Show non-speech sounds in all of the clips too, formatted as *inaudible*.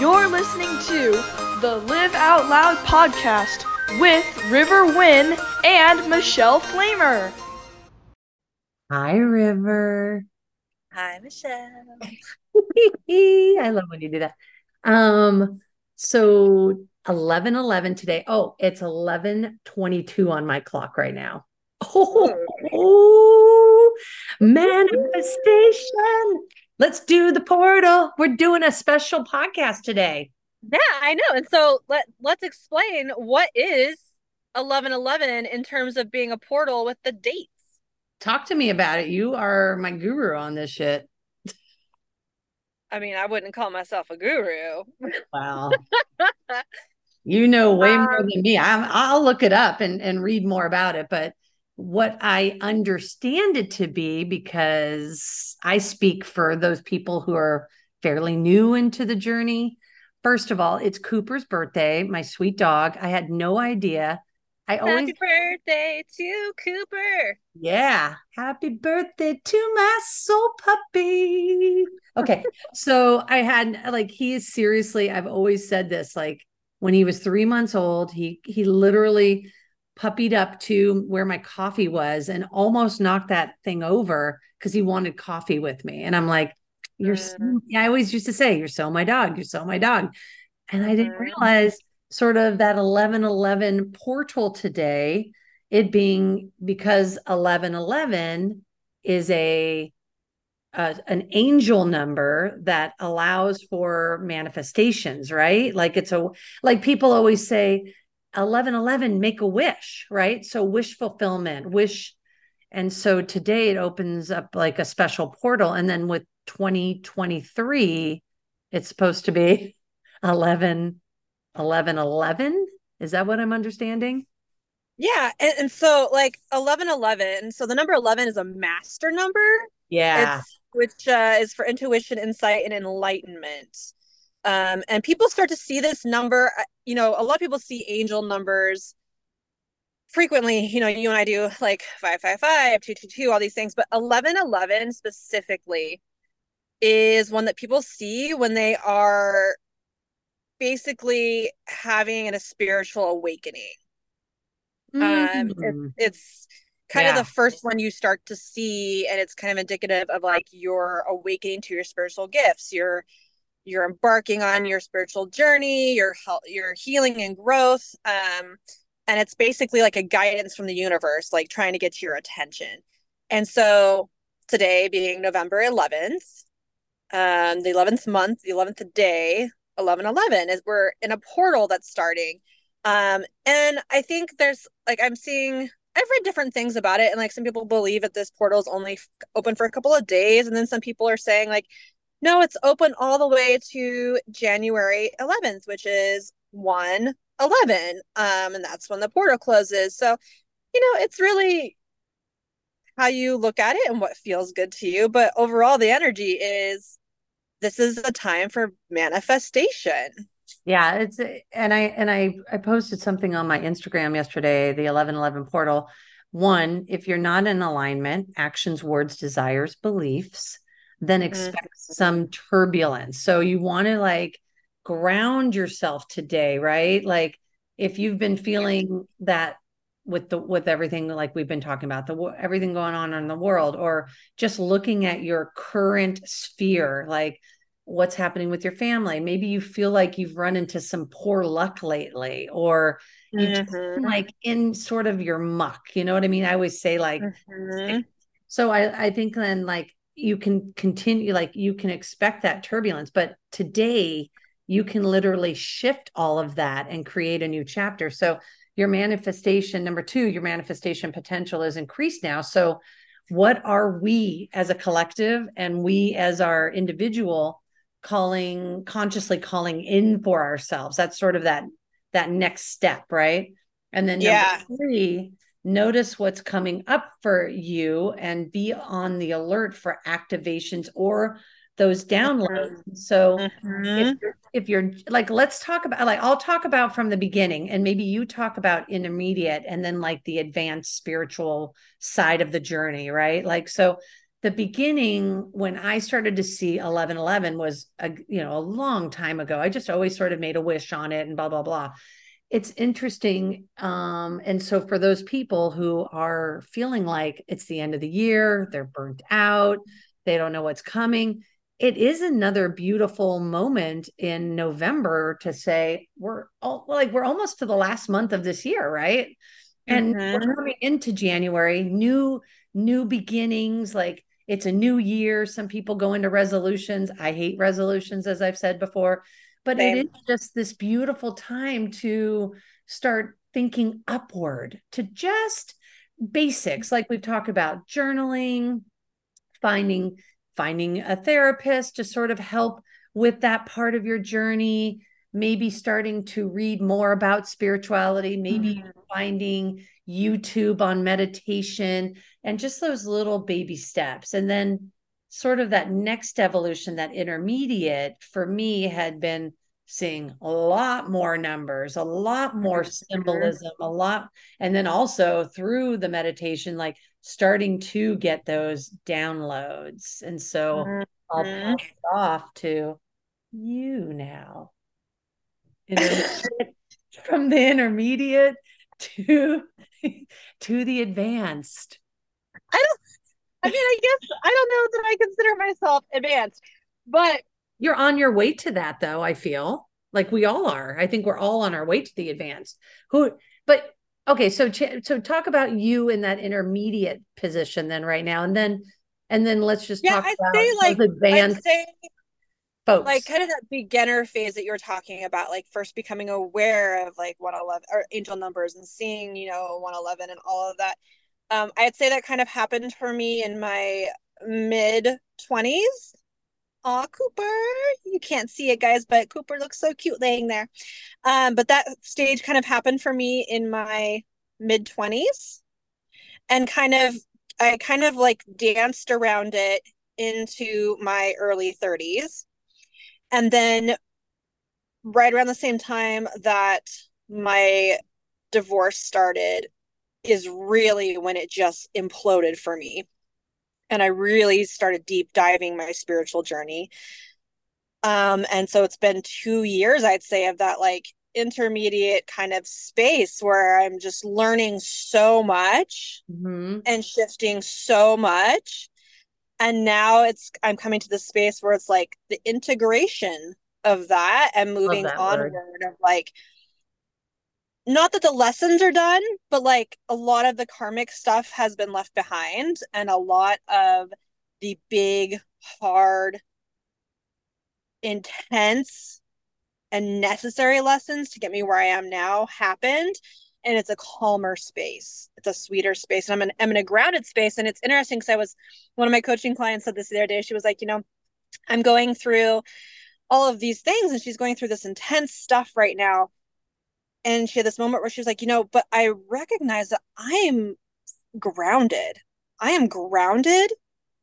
You're listening to the Live Out Loud podcast with River Wynn and Michele Flamer. Hi, River. Hi, Michele. *laughs* I love when you do that. Um, so 11 11 today. Oh, it's 11 22 on my clock right now. *laughs* Oh, oh manifestation. Let's do the portal. We're doing a special podcast today. Yeah, I know. And so let let's explain what is 1111 in terms of being a portal with the dates. Talk to me about it. You are my guru on this shit. I mean, I wouldn't call myself a guru. Wow. *laughs* you know way um, more than me. I'm, I'll look it up and, and read more about it. But what I understand it to be because I speak for those people who are fairly new into the journey. First of all, it's Cooper's birthday, my sweet dog. I had no idea. I happy always birthday to Cooper. Yeah. Happy birthday to my soul puppy. Okay. *laughs* so I had like he is seriously, I've always said this, like when he was three months old, he he literally puppied up to where my coffee was and almost knocked that thing over because he wanted coffee with me. And I'm like, you're so, mm. I always used to say, you're so my dog, you're so my dog. And I didn't mm-hmm. realize sort of that 1111 portal today, it being because 1111 is a uh, an angel number that allows for manifestations, right? Like it's a like people always say 1111 make a wish, right? So wish fulfillment, wish. And so today it opens up like a special portal. And then with 2023 it's supposed to be *laughs* 11 11 11 is that what i'm understanding? Yeah and, and so like 11 11 so the number 11 is a master number. Yeah. It's, which uh, is for intuition insight and enlightenment um, and people start to see this number uh, you know a lot of people see angel numbers frequently you know you and i do like 555 222 all these things but 1111 specifically is one that people see when they are basically having a spiritual awakening mm. um it, it's kind yeah. of the first one you start to see and it's kind of indicative of like your awakening to your spiritual gifts you're you're embarking on your spiritual journey your health, your healing and growth um and it's basically like a guidance from the universe like trying to get your attention. And so today being november 11th um the 11th month the 11th day 1111 is we're in a portal that's starting. Um and i think there's like i'm seeing i've read different things about it and like some people believe that this portal is only f- open for a couple of days and then some people are saying like no it's open all the way to january 11th which is 1 11 um and that's when the portal closes. So you know it's really how you look at it and what feels good to you but overall the energy is this is a time for manifestation. Yeah it's and i and i i posted something on my instagram yesterday the 1111 portal. One if you're not in alignment actions words desires beliefs then expect mm-hmm. some turbulence so you want to like ground yourself today, right? Like if you've been feeling that with the with everything like we've been talking about the everything going on in the world or just looking at your current sphere like what's happening with your family maybe you feel like you've run into some poor luck lately or mm-hmm. like in sort of your muck you know what i mean i always say like mm-hmm. so i i think then like you can continue like you can expect that turbulence but today you can literally shift all of that and create a new chapter. So your manifestation, number two, your manifestation potential is increased now. So what are we as a collective and we as our individual calling consciously calling in for ourselves? That's sort of that that next step, right? And then yeah. number three, notice what's coming up for you and be on the alert for activations or those downloads. Mm-hmm. So mm-hmm. if, you're, if, you're, like, let's talk about like I'll talk about from the beginning, and maybe you talk about intermediate, and then like the advanced spiritual side of the journey, right? Like so. the beginning when I started to see 1111 was a you know a long time ago. I just always sort of made a wish on it and blah blah blah. It's interesting um and so for those people who are feeling like it's the end of the year, they're burnt out, they don't know what's coming, it is another beautiful moment in November to say we're all like we're almost to the last month of this year, right? And mm-hmm. we're coming into January, new new beginnings, like it's a new year. Some people go into resolutions. I hate resolutions, as I've said before, but Same. it is just this beautiful time to start thinking upward to just basics, like we've talked about journaling, finding finding a therapist to sort of help with that part of your journey maybe starting to read more about spirituality maybe mm-hmm. finding YouTube on meditation and just those little baby steps. And then, sort of that next evolution, that intermediate for me had been seeing a lot more numbers, a lot more symbolism, a lot. And then also through the meditation, like starting to get those downloads. And so mm-hmm. I'll pass it off to you now. *laughs* from the intermediate to *laughs* to the advanced? I don't I mean, I guess I don't know that I consider myself advanced, but you're on your way to that though, I feel. Like we all are. I think we're all on our way to the advanced. Who but okay, so so talk about you in that intermediate position then right now and then and then let's just yeah, talk I'd about say like advanced I'd say folks. Like kind of that beginner phase that you were talking about, like first becoming aware of like 111 or angel numbers and seeing, you know, 111 and all of that. Um, I'd say that kind of happened for me in my mid 20s. Aw, Cooper. You can't see it, guys, but Cooper looks so cute laying there. Um, but that stage kind of happened for me in my mid 20s. And kind of, I kind of like danced around it into my early 30s and then right around the same time that my divorce started is really when it just imploded for me and i really started deep diving my spiritual journey um and so it's been 2 years i'd say of that like intermediate kind of space where i'm just learning so much mm-hmm. and shifting so much and now it's i'm coming to the space where it's like the integration of that and moving that onward word. of like not that the lessons are done but like a lot of the karmic stuff has been left behind and a lot of the big hard intense and necessary lessons to get me where i am now happened and it's a calmer space. It's a sweeter space. And I'm in, I'm in a grounded space. And it's interesting because I was, one of my coaching clients said this the other day. She was like, you know, I'm going through all of these things and she's going through this intense stuff right now. And she had this moment where she was like, you know, but I recognize that I am grounded. I am grounded.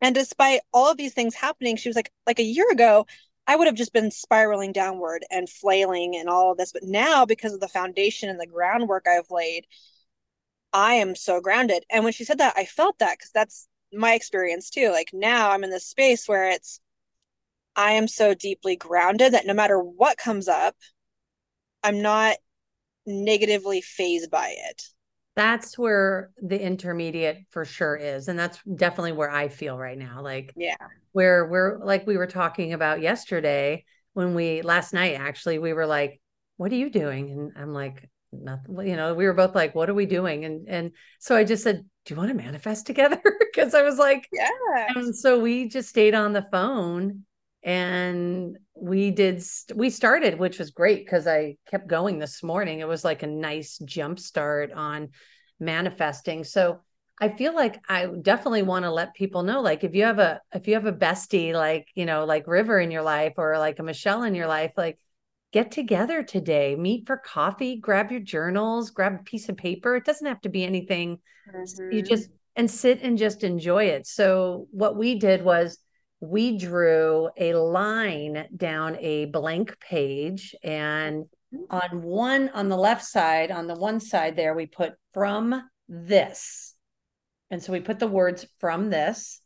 And despite all of these things happening, she was like, like a year ago, I would have just been spiraling downward and flailing and all of this. But now, because of the foundation and the groundwork I've laid, I am so grounded. And when she said that, I felt that because that's my experience too. Like now I'm in this space where it's, I am so deeply grounded that no matter what comes up, I'm not negatively phased by it. That's where the intermediate for sure is. And that's definitely where I feel right now. Like, yeah, where we're like we were talking about yesterday when we last night actually we were like what are you doing and i'm like nothing you know we were both like what are we doing and and so i just said do you want to manifest together *laughs* because i was like yeah and so we just stayed on the phone and we did we started which was great because i kept going this morning it was like a nice jump start on manifesting so I feel like I definitely want to let people know like if you have a if you have a bestie like, you know, like River in your life or like a Michele in your life, like get together today, meet for coffee, grab your journals, grab a piece of paper. It doesn't have to be anything. Mm-hmm. You just and sit and just enjoy it. So what we did was we drew a line down a blank page and mm-hmm. on one on the left side on the one side there we put from this and so we put the words from this.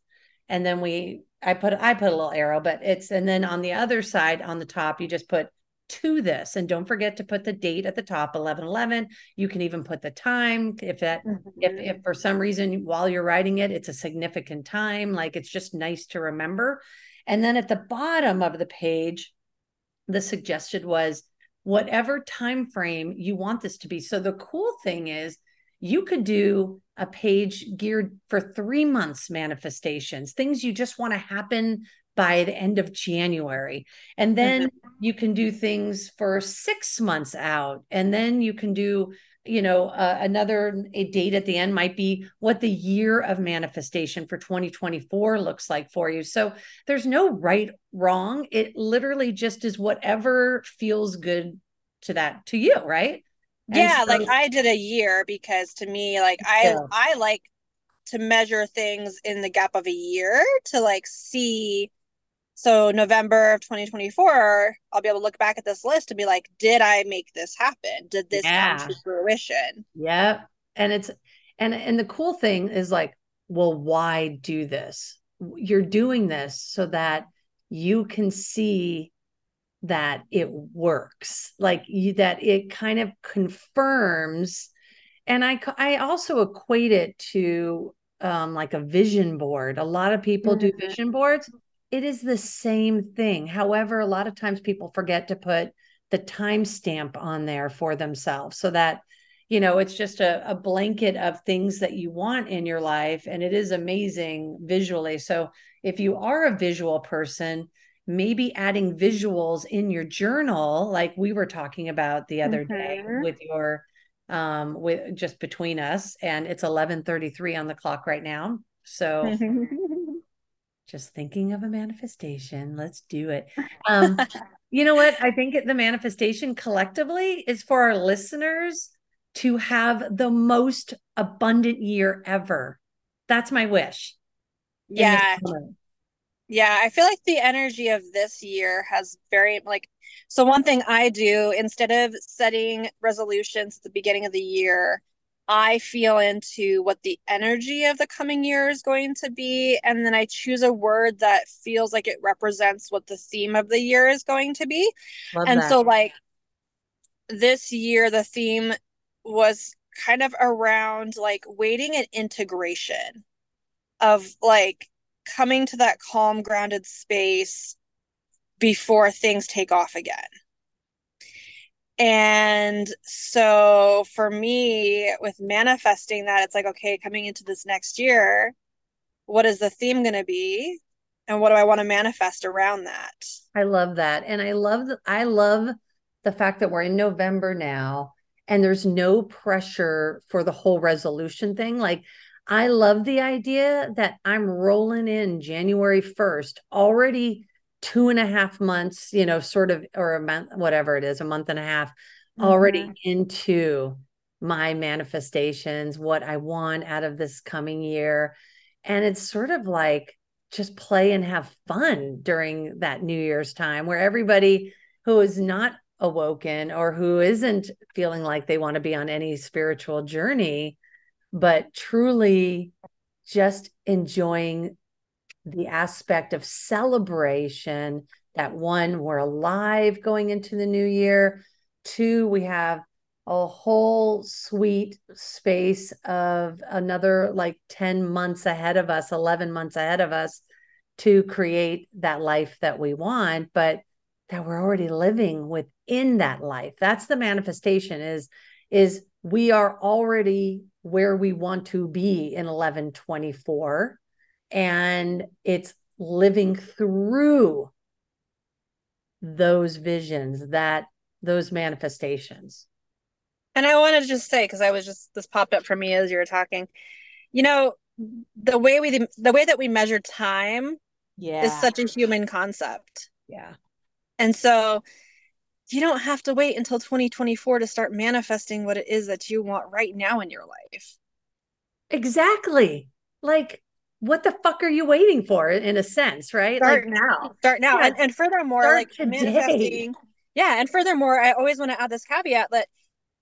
and then we I put I put a little arrow, but it's and then on the other side on the top you just put to this and don't forget to put the date at the top 11 11 you can even put the time if that mm-hmm. if if for some reason while you're writing it it's a significant time like it's just nice to remember. And then at the bottom of the page the suggestion was whatever time frame you want this to be. So the cool thing is you could do a page geared for three months manifestations, things you just want to happen by the end of January. And then mm-hmm. you can do things for six months out. And then you can do, you know, uh, another a date at the end might be what the year of manifestation for 2024 looks like for you. So there's no right, wrong. It literally just is whatever feels good to that, to you, right? yeah so, like i did a year because to me like i yeah. i like to measure things in the gap of a year to like see so november of 2024 i'll be able to look back at this list and be like did i make this happen? Did this yeah. come to fruition? Yeah and it's and and the cool thing is like well why do this? You're doing this so that you can see that it works like you, that it kind of confirms. And i i also equate it to um like a vision board. A lot of people mm-hmm. do vision boards it is the same thing. However a lot of times people forget to put the timestamp on there for themselves so that you know it's just a, a blanket of things that you want in your life and it is amazing visually. So if you are a visual person maybe adding visuals in your journal like we were talking about the other mm-hmm. day with your um with just between us and it's 11:33 on the clock right now. So *laughs* just thinking of a manifestation let's do it. *laughs* Um you know what? I think the manifestation collectively is for our listeners to have the most abundant year ever. That's my wish yeah. yeah, I feel like the energy of this year has very like so one thing I do instead of setting resolutions at the beginning of the year, I feel into what the energy of the coming year is going to be and then I choose a word that feels like it represents what the theme of the year is going to be. Love and that. so like this year the theme was kind of around like waiting and integration of like coming to that calm, grounded space before things take off again. And so for me, with manifesting that, it's like, okay, coming into this next year, what is the theme going to be? And what do I want to manifest around that? I love that. And I love. I love the fact that we're in November now and there's no pressure for the whole resolution thing. Like I love the idea that I'm rolling in January 1st, already two and a half months, you know, sort of, or a month, whatever it is, a month and a half, mm-hmm. already into my manifestations, what I want out of this coming year. And it's sort of like just play and have fun during that New Year's time where everybody who is not awoken or who isn't feeling like they want to be on any spiritual journey but truly just enjoying the aspect of celebration that one, we're alive going into the new year. Two, we have a whole sweet space of another like 10 months ahead of us, 11 months ahead of us to create that life that we want, but that we're already living within that life. That's the manifestation is is we are already where we want to be in 1124 and it's living through those visions that those manifestations and i want to just say because i was just this popped up for me as you were talking you know the way we the way that we measure time yeah is such a human concept yeah and so you don't have to wait until 2024 to start manifesting what it is that you want right now in your life. Exactly. Like, what the fuck are you waiting for in a sense, right? Start like now. Start now. Yeah. And, and furthermore, start like today. manifesting. Yeah. And furthermore, I always want to add this caveat that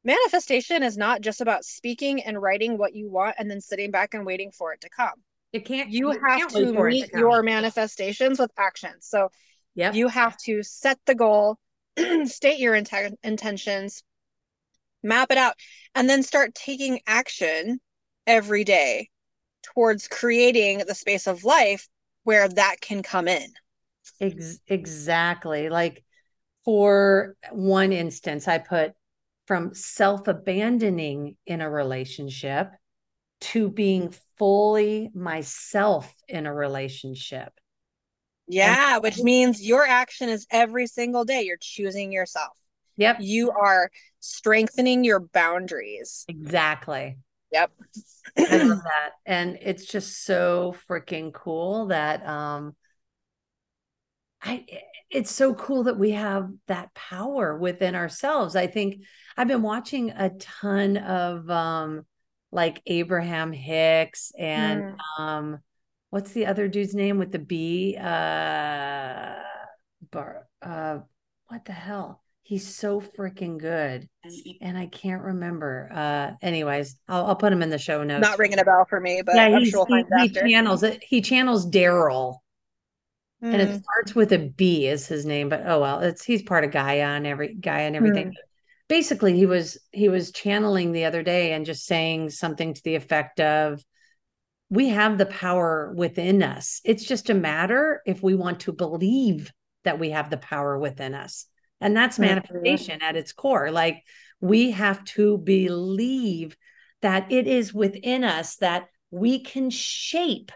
manifestation is not just about speaking and writing what you want and then sitting back and waiting for it to come. It can't. You have can't to meet come. your manifestations with actions. So yeah, you have to set the goal, *clears throat* state your inten- intentions, map it out, and then start taking action every day towards creating the space of life where that can come in. Ex- exactly. Like for one instance, I put from self abandoning in a relationship to being fully myself in a relationship. Yeah, which means your action is every single day. You're choosing yourself. Yep. You are strengthening your boundaries. Exactly. Yep. I love that. And it's just so freaking cool that um I it's so cool that we have that power within ourselves. I think I've been watching a ton of um like Abraham Hicks and Mm. um what's the other dude's name with the B uh bar uh what the hell? He's so freaking good. And I can't remember. Uh anyways, I'll I'll put him in the show notes. Not ringing a bell for me, but yeah, I'm sure we'll he, find he it channels it. He channels Darryl, and it Mm. starts with a B is his name. But oh well, it's he's part of Gaia and every Gaia and everything. Hmm. Basically, he was he was channeling the other day and just saying something to the effect of, "We have the power within us. It's just a matter if we want to believe that we have the power within us." And that's manifestation at its core. Like we have to believe that it is within us that we can shape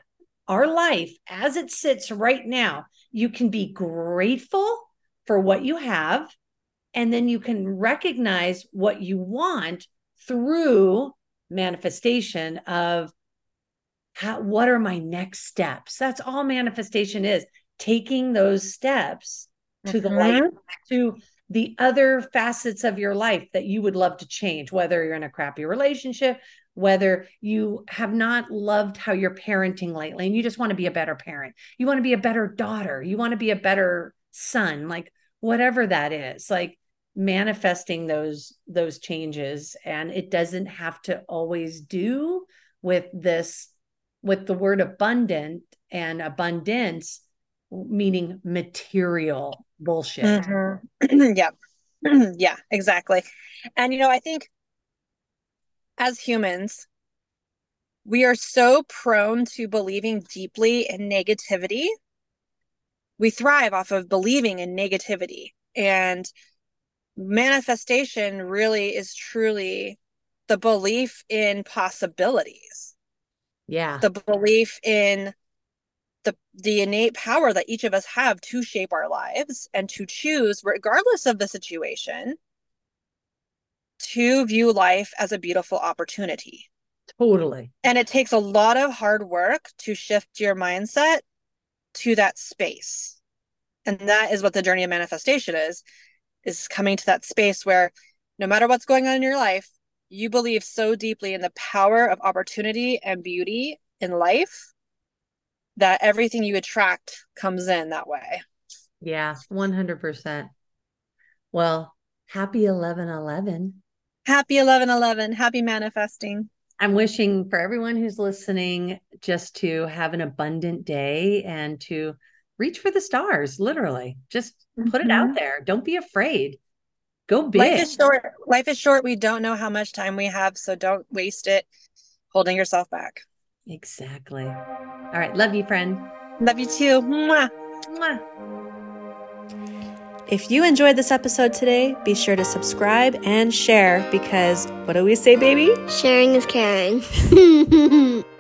our life as it sits right now. You can be grateful for what you have, and then you can recognize what you want through manifestation of how, what are my next steps. That's all manifestation is taking those steps to the mm-hmm. light to the other facets of your life that you would love to change, whether you're in a crappy relationship, whether you have not loved how you're parenting lately and you just want to be a better parent. You want to be a better daughter. You want to be a better son, like whatever that is, like manifesting those those changes and it doesn't have to always do with this with the word abundant and abundance meaning material bullshit. *clears throat* Mhm. yeah. *clears throat* yeah, exactly. And you know, I think as humans, we are so prone to believing deeply in negativity. We thrive off of believing in negativity. And manifestation really is truly the belief in possibilities, Yeah. the belief in the the innate power that each of us have to shape our lives and to choose regardless of the situation to view life as a beautiful opportunity Totally. and it takes a lot of hard work to shift your mindset to that space and that is what the journey of manifestation is is coming to that space where no matter what's going on in your life you believe so deeply in the power of opportunity and beauty in life that everything you attract comes in that way Yeah, 100%. Well, happy 11 11. happy 11 11 happy manifesting I'm wishing for everyone who's listening just to have an abundant day and to reach for the stars, literally. Just put it out mm-hmm. there. Don't be afraid. Go big. life is short life is short we don't know how much time we have so don't waste it holding yourself back Exactly. All right. Love you, friend. love you too Mwah. Mwah. If you enjoyed this episode today, be sure to subscribe and share because what do we say, baby? Sharing is caring. *laughs*